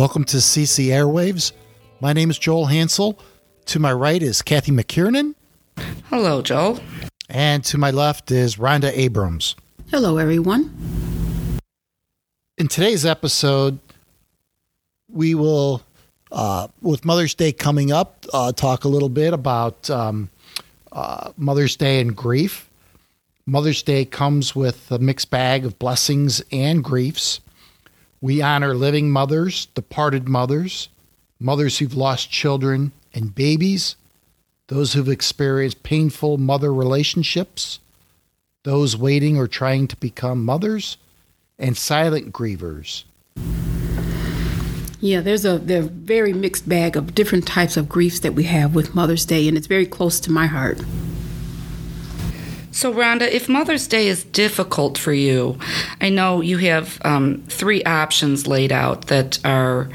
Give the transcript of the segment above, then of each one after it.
Welcome to CC Airwaves. My name is Joel Hansel. To my right is Kathy McKiernan, Hello, Joel. and to my left is Rhonda Abrams. Hello, everyone. In today's episode, we will, uh, with Mother's Day coming up, uh, talk a little bit about um, uh, Mother's Day and grief. Mother's Day comes with a mixed bag of blessings and griefs. We honor living mothers, departed mothers, mothers who've lost children and babies, those who've experienced painful mother relationships, those waiting or trying to become mothers, and silent grievers. Yeah, there's a there's a very mixed bag of different types of griefs that we have with Mother's Day, and it's very close to my heart. So, Rhonda, if Mother's Day is difficult for you, I know you have um, three options laid out that are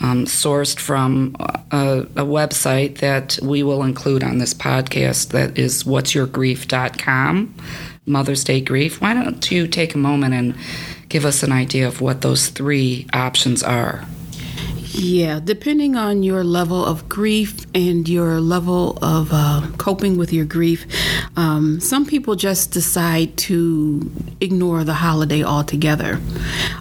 um, sourced from a, a website that we will include on this podcast that is what'syourgrief.com, Mother's Day Grief. Why don't you take a moment and give us an idea of what those three options are? Yeah, depending on your level of grief and your level of uh, coping with your grief, um, some people just decide to ignore the holiday altogether.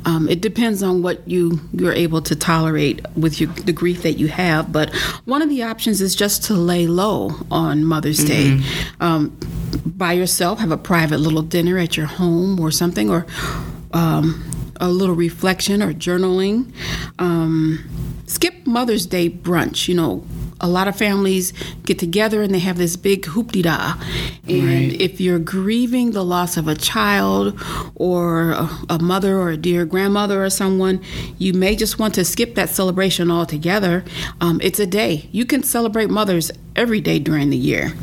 Um, it depends on what you you're able to tolerate with your, the grief that you have. But one of the options is just to lay low on Mother's Day. Um, by yourself, have a private little dinner at your home or something, or um, a little reflection or journaling. Um, skip Mother's Day brunch. You know, a lot of families get together and they have this big hoopty da. And Right. if you're grieving the loss of a child or a, a mother or a dear grandmother or someone, you may just want to skip that celebration altogether. Um, it's a day. You can celebrate mothers every day during the year.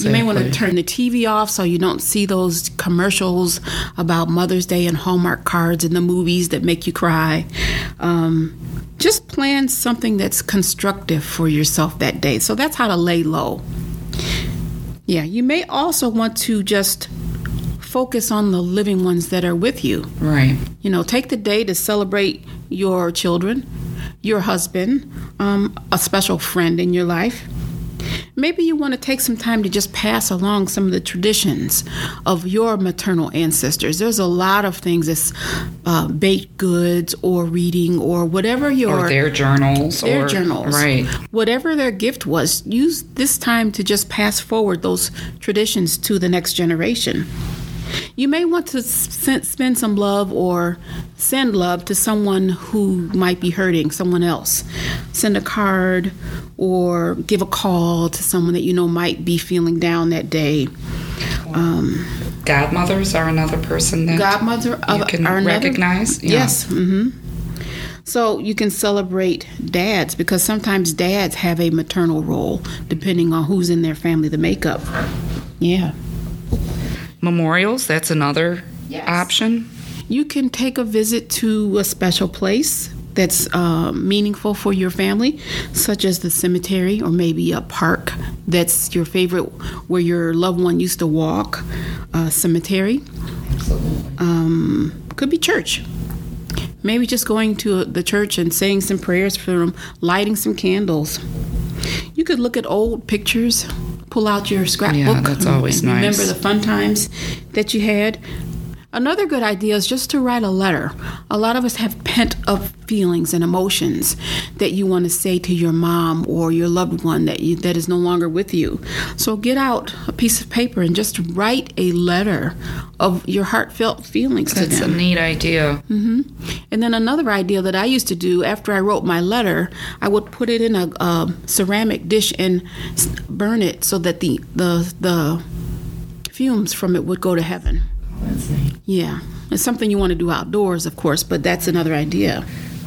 You may want to turn the TV off so you don't see those commercials about Mother's Day and Hallmark cards and the movies that make you cry. Um, just plan something that's constructive for yourself that day. So that's how to lay low. Yeah, you may also want to just focus on the living ones that are with you. Right. You know, take the day to celebrate your children, your husband, um, a special friend in your life. Maybe you want to take some time to just pass along some of the traditions of your maternal ancestors. There's a lot of things that's uh, baked goods or reading or whatever your Or their journals. their or, journals. Right. Whatever their gift was, use this time to just pass forward those traditions to the next generation. You may want to spend some love or send love to someone who might be hurting, someone else. Send a card or give a call to someone that you know might be feeling down that day. Godmothers are another person that Godmother you can another- recognize. Yeah. Yes. hmm So you can celebrate dads because sometimes dads have a maternal role depending on who's in their family, the makeup. Yeah. Memorials, that's another Yes. option. You can take a visit to a special place that's uh, meaningful for your family, such as the cemetery or maybe a park that's your favorite, where your loved one used to walk. Uh, cemetery. Um, could be church. Maybe just going to the church and saying some prayers for them, lighting some candles. You could look at old pictures, pull out your scrapbook. Yeah, that's always and Remember the fun times that you had. Another good idea is just to write a letter. A lot of us have pent up feelings and emotions that you want to say to your mom or your loved one that you, that is no longer with you. So get out a piece of paper and just write a letter of your heartfelt feelings That's a neat idea. And then another idea that I used to do after I wrote my letter, I would put it in a, uh ceramic dish and burn it so that the the the fumes from it would go to heaven. That's neat. Yeah, it's something you want to do outdoors, of course, but that's another idea.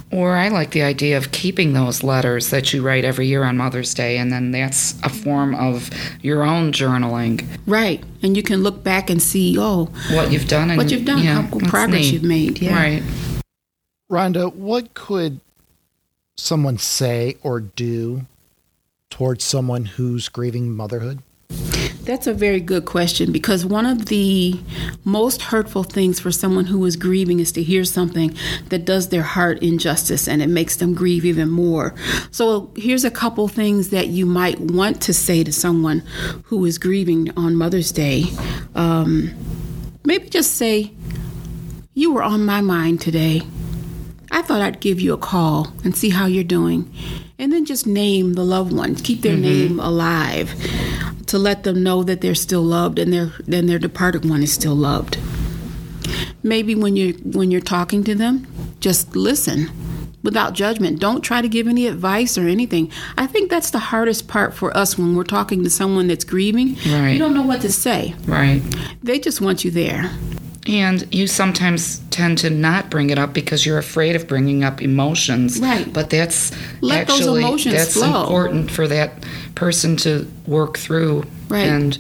Or I like the idea of keeping those letters that you write every year on Mother's Day, and then that's a form of your own journaling, Right, and you can look back and see, oh, what you've done, and what you've done, yeah, how progress neat. you've made. Yeah. Right. Rhonda, what could someone say or do towards someone who's grieving motherhood? That's a very good question because one of the most hurtful things for someone who is grieving is to hear something that does their heart injustice and it makes them grieve even more. So, here's a couple things that you might want to say to someone who is grieving on Mother's Day. Um, maybe just say, You were on my mind today. I thought I'd give you a call and see how you're doing. And then just name the loved one, keep their name alive to let them know that they're still loved and their then their departed one is still loved. Maybe when you when you're talking to them, just listen without judgment. Don't try to give any advice or anything. I think that's the hardest part for us when we're talking to someone that's grieving. Right. You don't know what to say. Right. They just want you there. And you sometimes tend to not bring it up because you're afraid of bringing up emotions. Right. But that's Let those actually emotions that's flow. important for that person to work through. Right. And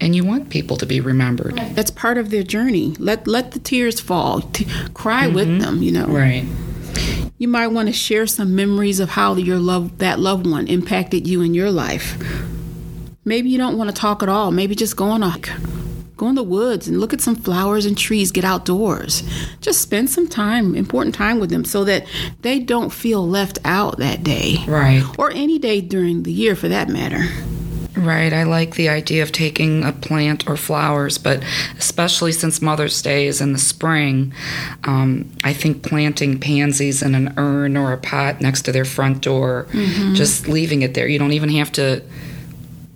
and you want people to be remembered. That's part of their journey. Let let the tears fall. T- cry with mm-hmm. them, you know. Right. You might want to share some memories of how your love that loved one impacted you in your life. Maybe you don't want to talk at all. Maybe just go on a go in the woods and look at some flowers and trees, get outdoors. Just spend some time, important time with them so that they don't feel left out that day. Right. Or any day during the year for that matter. Right. I like the idea of taking a plant or flowers, but especially since Mother's Day is in the spring, um, I think planting pansies in an urn or a pot next to their front door, just leaving it there. You don't even have to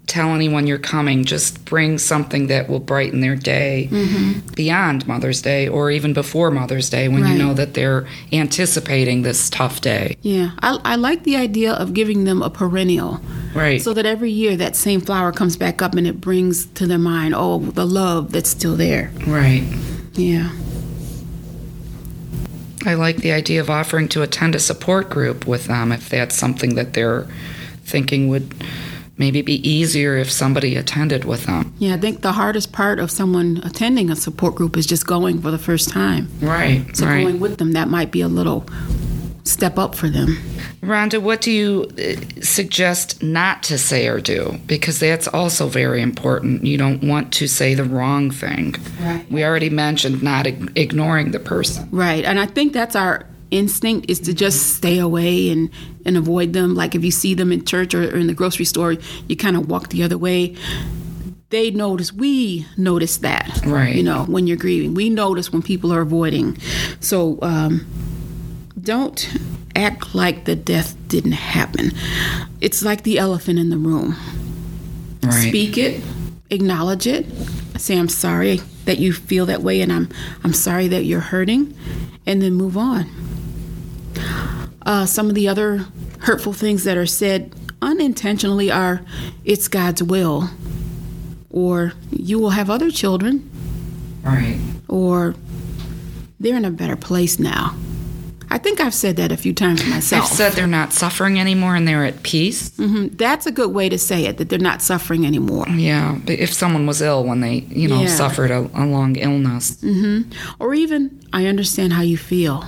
tell anyone you're coming. Just bring something that will brighten their day mm-hmm. beyond Mother's Day or even before Mother's Day when Right. you know that they're anticipating this tough day. Yeah, I, I like the idea of giving them a perennial. Right. So that every year that same flower comes back up and it brings to their mind, oh, the love that's still there. right. Yeah. I like the idea of offering to attend a support group with them if that's something that they're thinking would maybe be easier if somebody attended with them. Yeah, I think the hardest part of someone attending a support group is just going for the first time. Right, So right. going with them, that might be a little step up for them. Rhonda, what do you uh, suggest not to say or do? Because that's also very important. You don't want to say the wrong thing. Right. We already mentioned not ignoring the person. Right. And I think that's our instinct is to just stay away and, and avoid them. Like if you see them in church or, or in the grocery store, you kind of walk the other way. They notice, we notice that. Right. You know, when you're grieving. We notice when people are avoiding. So um, don't act like the death didn't happen. It's like the elephant in the room. Right. Speak it, acknowledge it, say I'm sorry that you feel that way and I'm I'm sorry that you're hurting and then move on. Uh, some of the other hurtful things that are said unintentionally are it's God's will or you will have other children Right. or they're in a better place now. I think I've said that a few times myself. I've said they're not suffering anymore and they're at peace. Mhm. That's a good way to say it that they're not suffering anymore. Yeah, but if someone was ill when they, you know, Yeah. suffered a, a long illness. or even I understand how you feel.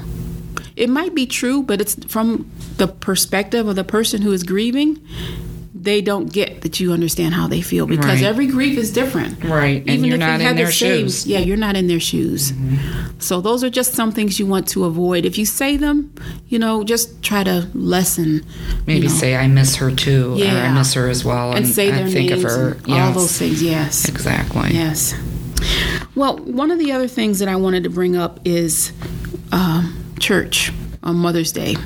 It might be true, but it's from the perspective of the person who is grieving. They don't get that you understand how they feel because Right. every grief is different. Right, Even and you're not in their the same- shoes. Mm-hmm. yeah, you're not in their shoes. So those are just some things you want to avoid. If you say them, you know, just try to lessen. Maybe you know, say I miss her too, or I miss her as well, and say I their think names of her. and Yes, all those things. Yes. exactly. Yes. Well, one of the other things that I wanted to bring up is um, church on Mother's Day.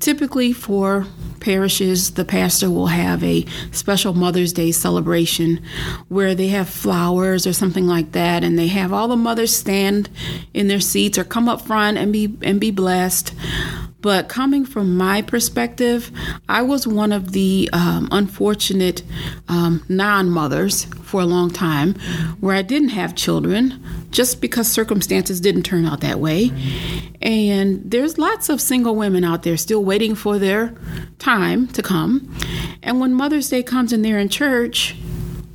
Typically, for parishes, the pastor will have a special Mother's Day celebration where they have flowers or something like that, and they have all the mothers stand in their seats or come up front and be and be blessed. But coming from my perspective, I was one of the um, unfortunate um, non mothers for a long time where I didn't have children just because circumstances didn't turn out that way. And there's lots of single women out there still waiting for their time to come. And when Mother's Day comes and they're in church,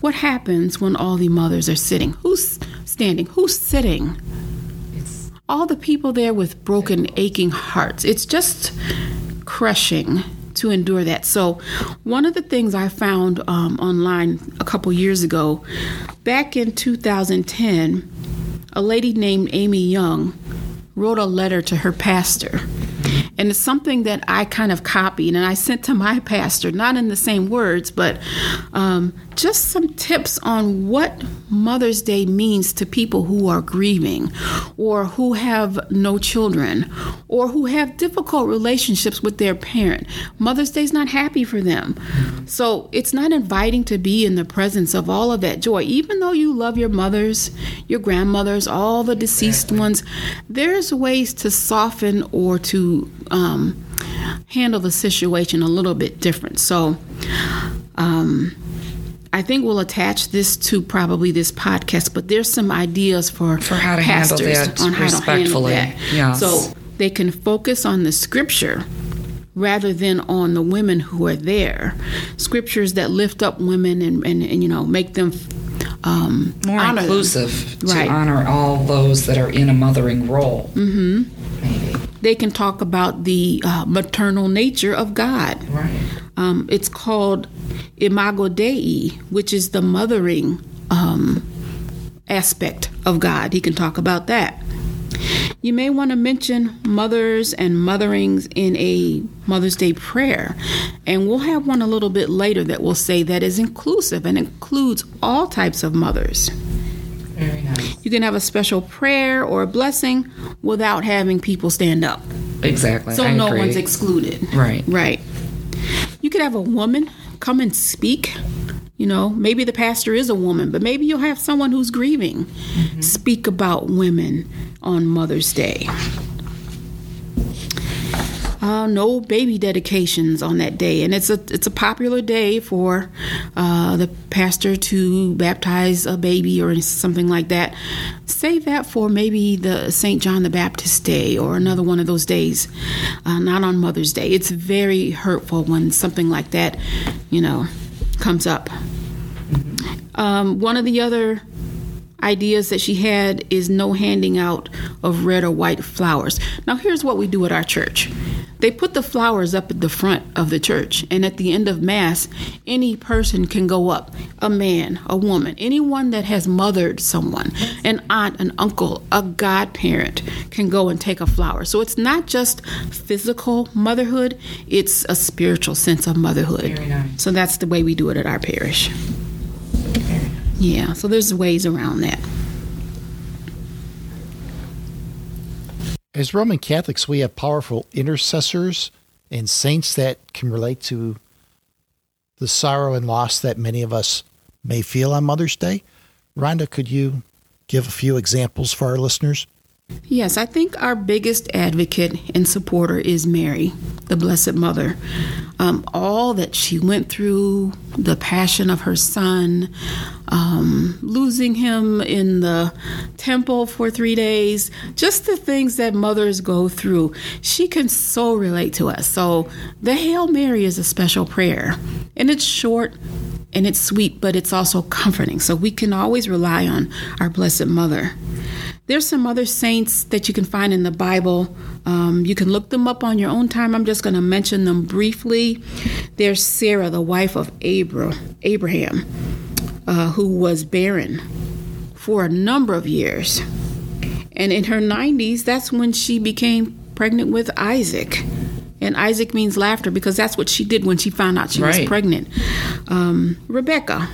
what happens when all the mothers are sitting? Who's standing? Who's sitting? All the people there with broken, aching hearts. It's just crushing to endure that. So, one of the things I found um, online a couple years ago, back in 2010, a lady named Amy Young wrote a letter to her pastor. And it's something that I kind of copied and I sent to my pastor, not in the same words, but um, just some tips on what Mother's Day means to people who are grieving or who have no children or who have difficult relationships with their parent. Mother's Day is not happy for them. So it's not inviting to be in the presence of all of that joy. Even though you love your mothers, your grandmothers, all the deceased ones, there's ways to soften or to um, handle the situation a little bit different. So, um, I think we'll attach this to probably this podcast, but there's some ideas for for how to handle that on how respectfully. To handle that. Yes. So they can focus on the scripture rather than on the women who are there. Scriptures that lift up women and, and, and you know make them um, more inclusive them. to right. honor all those that are in a mothering role. Mm-hmm. Maybe they can talk about the uh, maternal nature of God. Right. Um, it's called Imago Dei, which is the mothering um, aspect of God. He can talk about that. You may want to mention mothers and motherings in a Mother's Day prayer. And we'll have one a little bit later that will say that is inclusive and includes all types of mothers. Very nice. You can have a special prayer or a blessing without having people stand up. Exactly. So I no agree. one's excluded. Right. Right. You could have a woman come and speak. You know, maybe the pastor is a woman, but maybe you'll have someone who's grieving mm-hmm. speak about women on Mother's Day. Uh, no baby dedications on that day, and it's a it's a popular day for uh, the pastor to baptize a baby or something like that. Save that for maybe the Saint John the Baptist Day or another one of those days, uh, not on Mother's Day. It's very hurtful when something like that, you know, comes up. Um, one of the other ideas that she had is no handing out of red or white flowers. Now, here's what we do at our church they put the flowers up at the front of the church, and at the end of Mass, any person can go up a man, a woman, anyone that has mothered someone, an aunt, an uncle, a godparent can go and take a flower. So it's not just physical motherhood, it's a spiritual sense of motherhood. Nice. So that's the way we do it at our parish. Yeah, so there's ways around that. As Roman Catholics, we have powerful intercessors and saints that can relate to the sorrow and loss that many of us may feel on Mother's Day. Rhonda, could you give a few examples for our listeners? Yes, I think our biggest advocate and supporter is Mary, the Blessed Mother. Um, all that she went through, the passion of her son, um, losing him in the temple for three days, just the things that mothers go through. She can so relate to us. So the Hail Mary is a special prayer, and it's short and it's sweet, but it's also comforting. So we can always rely on our Blessed Mother. There's some other saints that you can find in the Bible. Um, you can look them up on your own time. I'm just going to mention them briefly. There's Sarah, the wife of Abraham, uh, who was barren for a number of years. And in her 90s, that's when she became pregnant with Isaac. And Isaac means laughter because that's what she did when she found out she right. was pregnant. Um, Rebecca,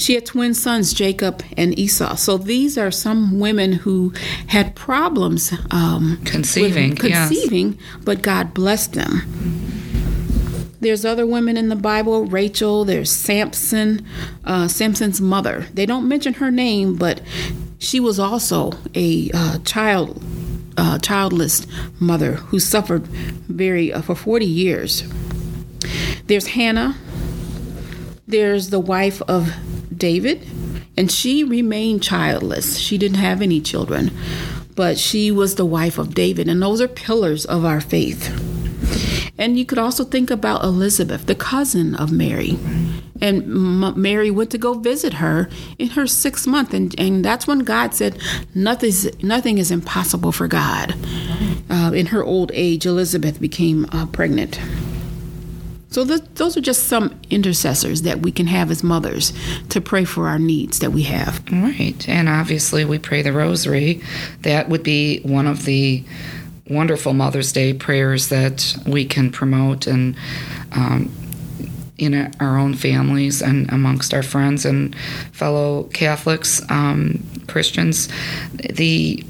she had twin sons, Jacob and Esau. So these are some women who had problems um, conceiving, conceiving, yes. but God blessed them. There's other women in the Bible, Rachel, there's Samson, uh, Samson's mother. They don't mention her name, but she was also a uh, child, uh, childless mother who suffered very uh, for 40 years. There's Hannah. There's the wife of David, and she remained childless. She didn't have any children, but she was the wife of David, and those are pillars of our faith. And you could also think about Elizabeth, the cousin of Mary. And M- Mary went to go visit her in her sixth month, and, and that's when God said, Nothing's, Nothing is impossible for God. Uh, in her old age, Elizabeth became uh, pregnant. So th- those are just some intercessors that we can have as mothers to pray for our needs that we have. Right. And obviously, we pray the rosary. That would be one of the wonderful Mother's Day prayers that we can promote and um, in our own families and amongst our friends and fellow Catholics, um, Christians. The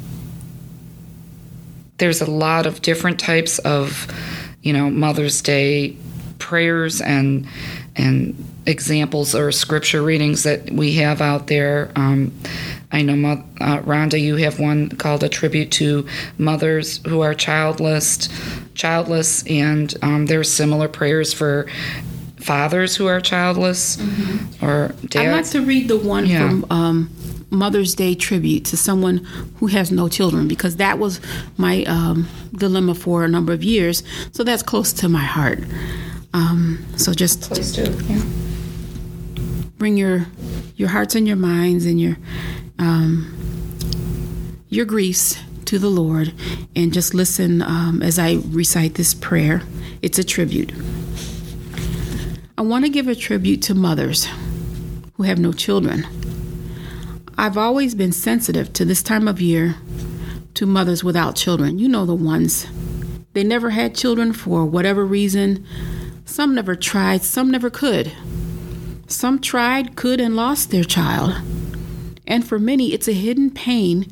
there's a lot of different types of, you know, Mother's Day prayers and and examples or scripture readings that we have out there. Um, I know, uh, Rhonda, you have one called a tribute to mothers who are childless, childless, and um, there's similar prayers for fathers who are childless mm-hmm. or dads. I'd like to read the one yeah. from um, Mother's Day tribute to someone who has no children because that was my um, dilemma for a number of years. So that's close to my heart. Um, so just Please do. Yeah. bring your your hearts and your minds and your um, your griefs to the Lord and just listen um, as I recite this prayer. It's a tribute. I want to give a tribute to mothers who have no children. I've always been sensitive to this time of year to mothers without children. You know the ones. They never had children for whatever reason some never tried, some never could. Some tried, could, and lost their child. And for many, it's a hidden pain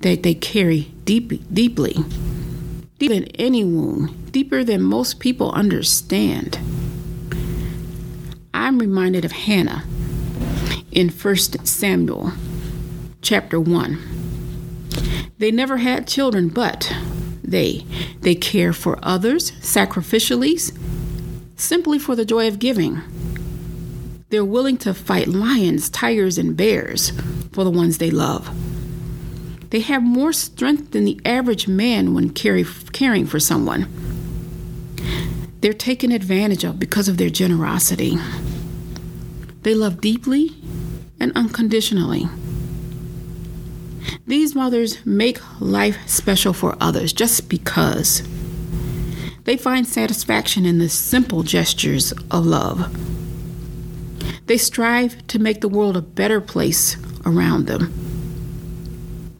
that they carry deep, deeply, deeper than any wound, deeper than most people understand. I'm reminded of Hannah in 1 Samuel chapter 1. They never had children, but they they care for others sacrificially simply for the joy of giving. They're willing to fight lions, tigers, and bears for the ones they love. They have more strength than the average man when carry, caring for someone. They're taken advantage of because of their generosity. They love deeply and unconditionally. These mothers make life special for others just because. They find satisfaction in the simple gestures of love. They strive to make the world a better place around them.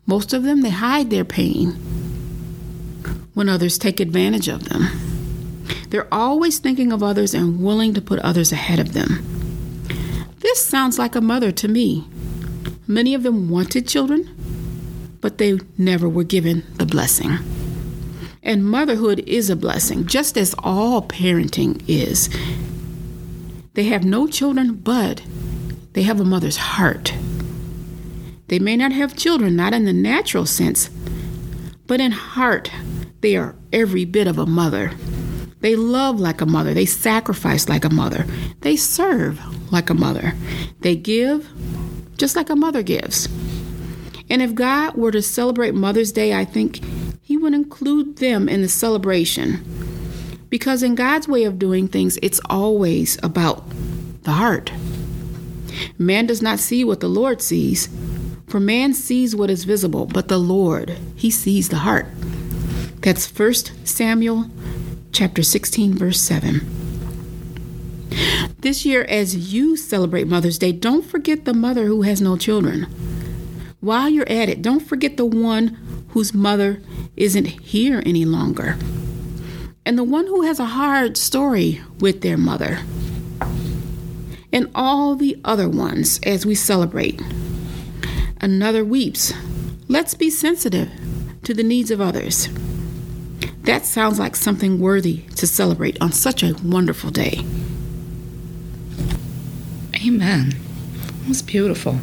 Most of them, they hide their pain when others take advantage of them. They're always thinking of others and willing to put others ahead of them. This sounds like a mother to me. Many of them wanted children, but they never were given the blessing. And motherhood is a blessing, just as all parenting is. They have no children, but they have a mother's heart. They may not have children, not in the natural sense, but in heart, they are every bit of a mother. They love like a mother. They sacrifice like a mother. They serve like a mother. They give just like a mother gives. And if God were to celebrate Mother's Day, I think would include them in the celebration. Because in God's way of doing things, it's always about the heart. Man does not see what the Lord sees, for man sees what is visible, but the Lord, he sees the heart. That's 1 Samuel chapter 16 verse 7. This year as you celebrate Mother's Day, don't forget the mother who has no children. While you're at it, don't forget the one whose mother isn't here any longer, and the one who has a hard story with their mother, and all the other ones as we celebrate. Another weeps. Let's be sensitive to the needs of others. That sounds like something worthy to celebrate on such a wonderful day. Amen. It was beautiful.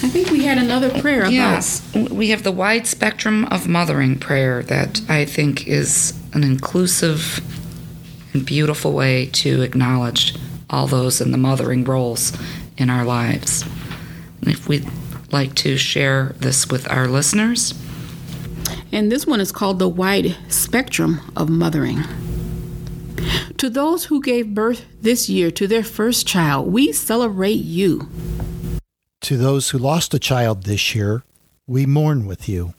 I think we had another prayer about. Yes, we have the wide spectrum of mothering prayer that I think is an inclusive and beautiful way to acknowledge all those in the mothering roles in our lives. And if we'd like to share this with our listeners. And this one is called the wide spectrum of mothering. To those who gave birth this year to their first child, we celebrate you. To those who lost a child this year, we mourn with you.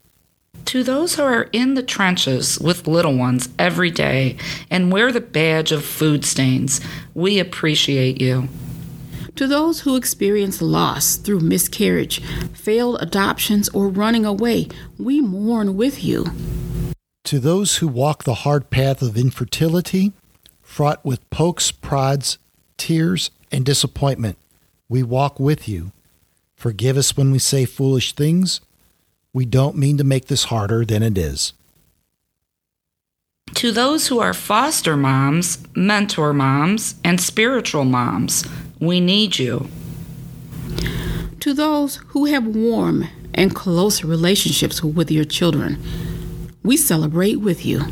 To those who are in the trenches with little ones every day and wear the badge of food stains, we appreciate you. To those who experience loss through miscarriage, failed adoptions, or running away, we mourn with you. To those who walk the hard path of infertility, fraught with pokes, prods, tears, and disappointment, we walk with you. Forgive us when we say foolish things. We don't mean to make this harder than it is. To those who are foster moms, mentor moms, and spiritual moms, we need you. To those who have warm and close relationships with your children, we celebrate with you.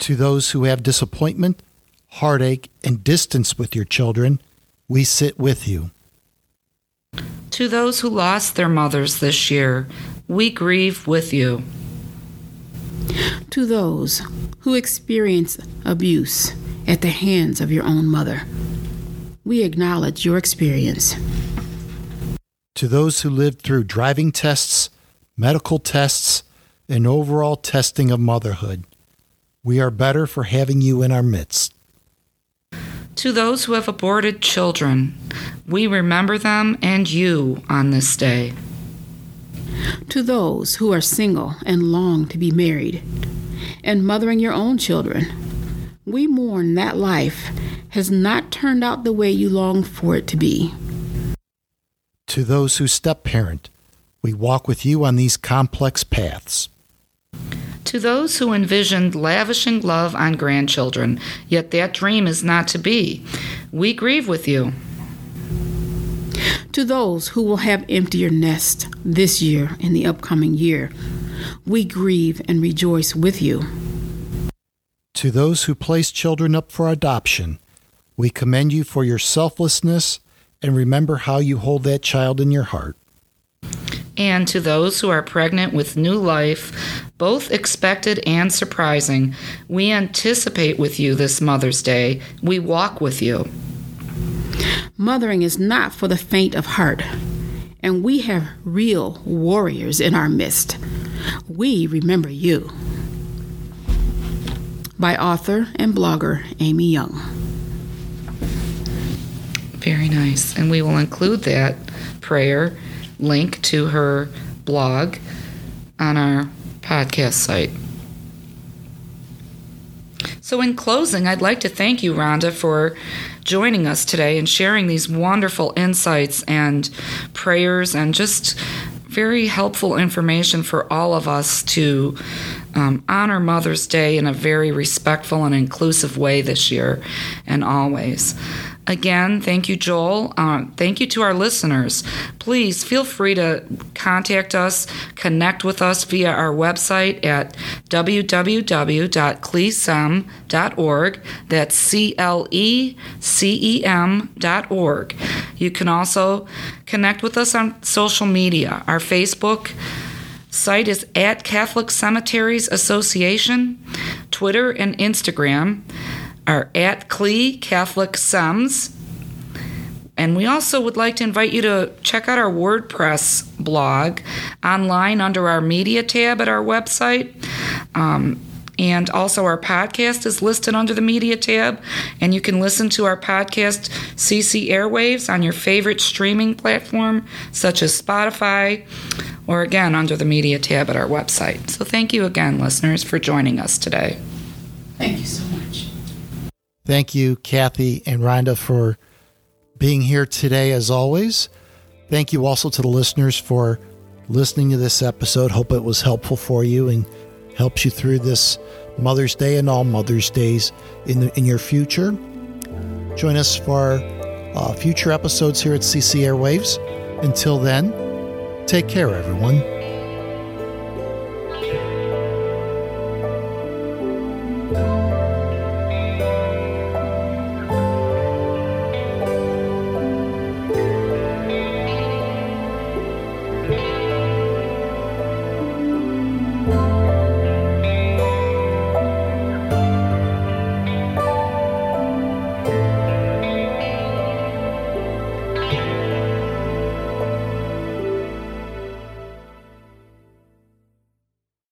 To those who have disappointment, heartache, and distance with your children, we sit with you. To those who lost their mothers this year, we grieve with you. To those who experience abuse at the hands of your own mother, we acknowledge your experience. To those who lived through driving tests, medical tests, and overall testing of motherhood, we are better for having you in our midst. To those who have aborted children, we remember them and you on this day. To those who are single and long to be married, and mothering your own children, we mourn that life has not turned out the way you long for it to be. To those who step parent, we walk with you on these complex paths. To those who envisioned lavishing love on grandchildren, yet that dream is not to be, we grieve with you. To those who will have emptier nests this year and the upcoming year, we grieve and rejoice with you. To those who place children up for adoption, we commend you for your selflessness and remember how you hold that child in your heart. And to those who are pregnant with new life, both expected and surprising, we anticipate with you this Mother's Day. We walk with you. Mothering is not for the faint of heart, and we have real warriors in our midst. We remember you. By author and blogger Amy Young. Very nice. And we will include that prayer link to her blog on our podcast site. So, in closing, I'd like to thank you, Rhonda, for joining us today and sharing these wonderful insights and prayers and just very helpful information for all of us to um, honor Mother's Day in a very respectful and inclusive way this year and always. Again, thank you, Joel. Uh, thank you to our listeners. Please feel free to contact us, connect with us via our website at www.clecem.org. That's C L E C E M.org. You can also connect with us on social media. Our Facebook site is at Catholic Cemeteries Association, Twitter and Instagram are at Clee Catholic Sems. And we also would like to invite you to check out our WordPress blog online under our media tab at our website. Um, and also, our podcast is listed under the media tab, and you can listen to our podcast CC Airwaves on your favorite streaming platform, such as Spotify, or again under the media tab at our website. So, thank you again, listeners, for joining us today. Thank you so much. Thank you, Kathy and Rhonda, for being here today, as always. Thank you also to the listeners for listening to this episode. Hope it was helpful for you and helps you through this Mother's Day and all Mother's Days in, the, in your future. Join us for uh, future episodes here at CC Airwaves. Until then, take care, everyone.